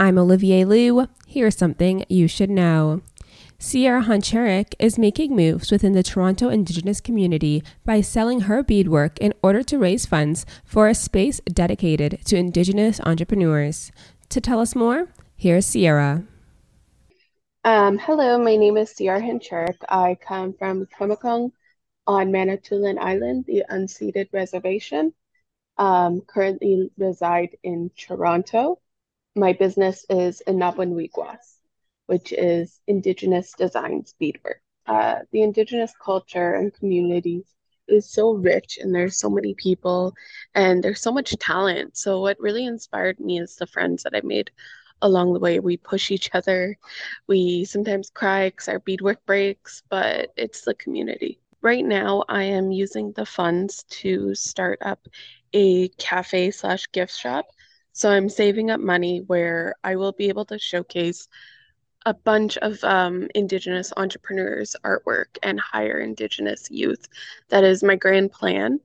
I'm Olivier Liu. Here's something you should know. Siera Hancharyk is making moves within the Toronto Indigenous community by selling her beadwork in order to raise funds for a space dedicated to Indigenous entrepreneurs. To tell us more, here's Siera. Um, hello, my name is Siera Hancharyk. I come from Wiikwemkoong on Manitoulin Island, the unceded reservation. Um, currently reside in Toronto my business is Inabwinwigwas, which is Indigenous design beadwork. Uh, the Indigenous culture and community is so rich and there's so many people and there's so much talent. So what really inspired me is the friends that I made along the way. We push each other. We sometimes cry because our beadwork breaks, but it's the community. Right now, I am using the funds to start up a cafe slash gift shop so I'm saving up money where I will be able to showcase a bunch of um, Indigenous entrepreneurs' artwork and hire Indigenous youth. That is my grand plan.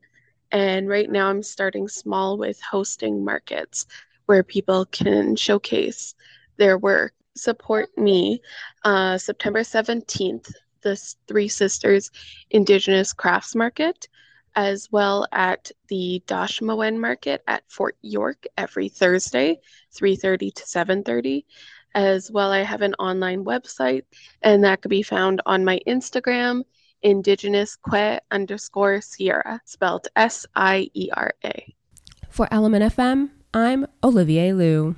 And right now I'm starting small with hosting markets where people can showcase their work. Support me uh, September 17th, the Three Sisters Indigenous Crafts Market as well at the Doshmawen Market at Fort York every Thursday, 3:30 to 7:30. As well, I have an online website, and that could be found on my Instagram, Indigenous Que underscore Siera, spelled S I E R A. For Element FM, I'm Olivier Liu.